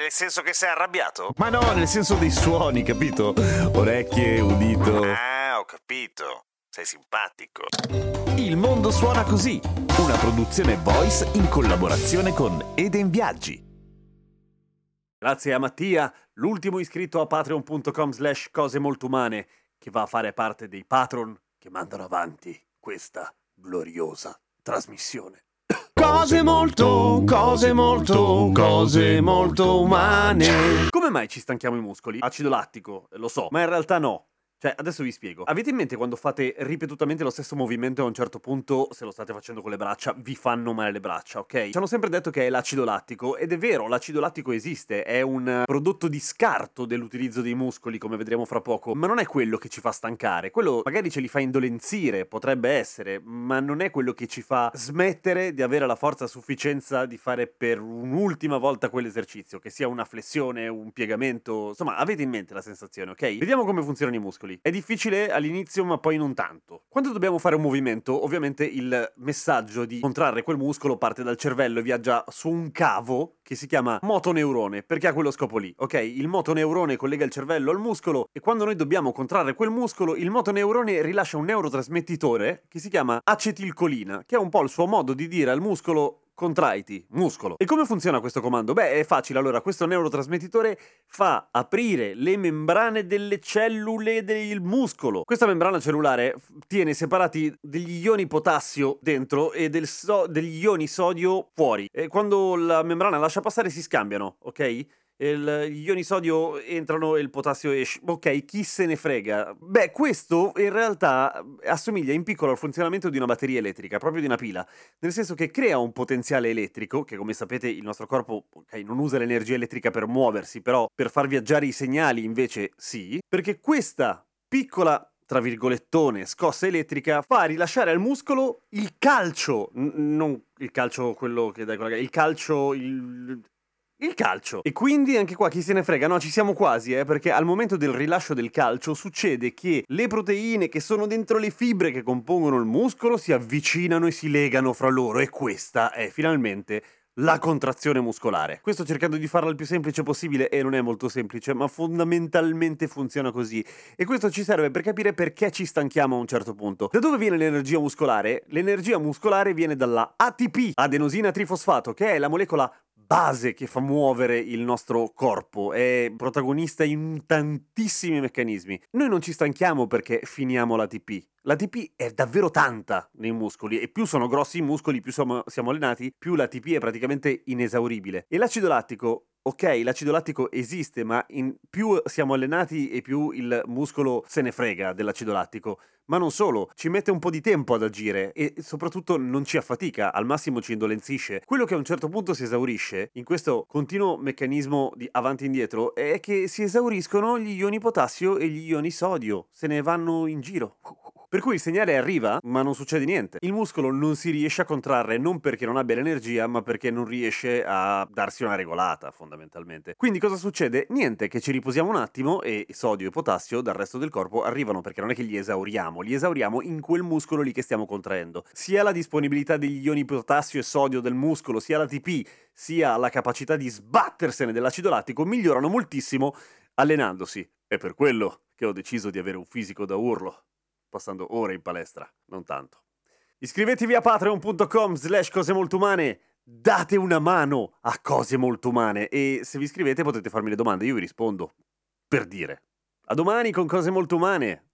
Nel senso che sei arrabbiato? Ma no, nel senso dei suoni, capito? Orecchie, udito. Ah, ho capito. Sei simpatico. Il mondo suona così, una produzione voice in collaborazione con Eden Viaggi. Grazie a Mattia, l'ultimo iscritto a patreon.com slash cose molto umane, che va a fare parte dei patron che mandano avanti questa gloriosa trasmissione. Cose molto, cose molto, cose molto umane. Come mai ci stanchiamo i muscoli? Acido lattico, lo so, ma in realtà no. Cioè, adesso vi spiego. Avete in mente quando fate ripetutamente lo stesso movimento e a un certo punto, se lo state facendo con le braccia, vi fanno male le braccia, ok? Ci hanno sempre detto che è l'acido lattico, ed è vero, l'acido lattico esiste, è un prodotto di scarto dell'utilizzo dei muscoli, come vedremo fra poco, ma non è quello che ci fa stancare. Quello magari ce li fa indolenzire, potrebbe essere, ma non è quello che ci fa smettere di avere la forza a sufficienza di fare per un'ultima volta quell'esercizio, che sia una flessione, un piegamento, insomma, avete in mente la sensazione, ok? Vediamo come funzionano i muscoli muscoli. È difficile all'inizio, ma poi non tanto. Quando dobbiamo fare un movimento, ovviamente il messaggio di contrarre quel muscolo parte dal cervello e viaggia su un cavo che si chiama motoneurone, perché ha quello scopo lì, ok? Il motoneurone collega il cervello al muscolo e quando noi dobbiamo contrarre quel muscolo, il motoneurone rilascia un neurotrasmettitore che si chiama acetilcolina, che è un po' il suo modo di dire al muscolo contraiti, muscolo. E come funziona questo comando? Beh, è facile. Allora, questo neurotrasmettitore fa aprire le membrane delle cellule del muscolo. Questa membrana cellulare tiene separati degli ioni potassio dentro e so- degli ioni sodio fuori. E quando la membrana lascia passare si scambiano, ok? Il, gli ioni sodio entrano e il potassio esce. Ok, chi se ne frega? Beh, questo in realtà assomiglia in piccolo al funzionamento di una batteria elettrica, proprio di una pila, nel senso che crea un potenziale elettrico, che come sapete il nostro corpo okay, non usa l'energia elettrica per muoversi, però per far viaggiare i segnali invece sì, perché questa piccola tra virgolettone, scossa elettrica, fa rilasciare al muscolo il calcio, N- non il calcio quello che dai con la il calcio, il, il calcio. E quindi anche qua chi se ne frega? No, ci siamo quasi, eh, perché al momento del rilascio del calcio succede che le proteine che sono dentro le fibre che compongono il muscolo si avvicinano e si legano fra loro e questa è finalmente la contrazione muscolare. Questo cercando di farla il più semplice possibile e non è molto semplice, ma fondamentalmente funziona così. E questo ci serve per capire perché ci stanchiamo a un certo punto. Da dove viene l'energia muscolare? L'energia muscolare viene dalla ATP, adenosina trifosfato, che è la molecola base che fa muovere il nostro corpo, è protagonista in tantissimi meccanismi. Noi non ci stanchiamo perché finiamo l'ATP. L'ATP è davvero tanta nei muscoli e più sono grossi i muscoli, più siamo, siamo allenati, più l'ATP è praticamente inesauribile. E l'acido lattico ok, l'acido lattico esiste, ma più siamo allenati e più il muscolo se ne frega dell'acido lattico. Ma non solo, ci mette un po' di tempo ad agire e soprattutto non ci affatica, al massimo ci indolenzisce. Quello che a un certo punto si esaurisce, in questo continuo meccanismo di avanti e indietro, è che si esauriscono gli ioni potassio e gli ioni sodio, se ne vanno in giro. Per cui il segnale arriva, ma non succede niente. Il muscolo non si riesce a contrarre non perché non abbia l'energia, ma perché non riesce a darsi una regolata, fondamentalmente. Quindi cosa succede? Niente, che ci riposiamo un attimo e sodio e potassio dal resto del corpo arrivano perché non è che li esauriamo, li esauriamo in quel muscolo lì che stiamo contraendo. Sia la disponibilità degli ioni potassio e sodio del muscolo, sia l'ATP, sia la capacità di sbattersene dell'acido lattico migliorano moltissimo allenandosi. È per quello che ho deciso di avere un fisico da urlo passando ore in palestra, non tanto. Iscrivetevi a patreon.com slash cose molto umane, date una mano a cose molto umane e se vi iscrivete potete farmi le domande, io vi rispondo. Per dire. A domani con cose molto umane.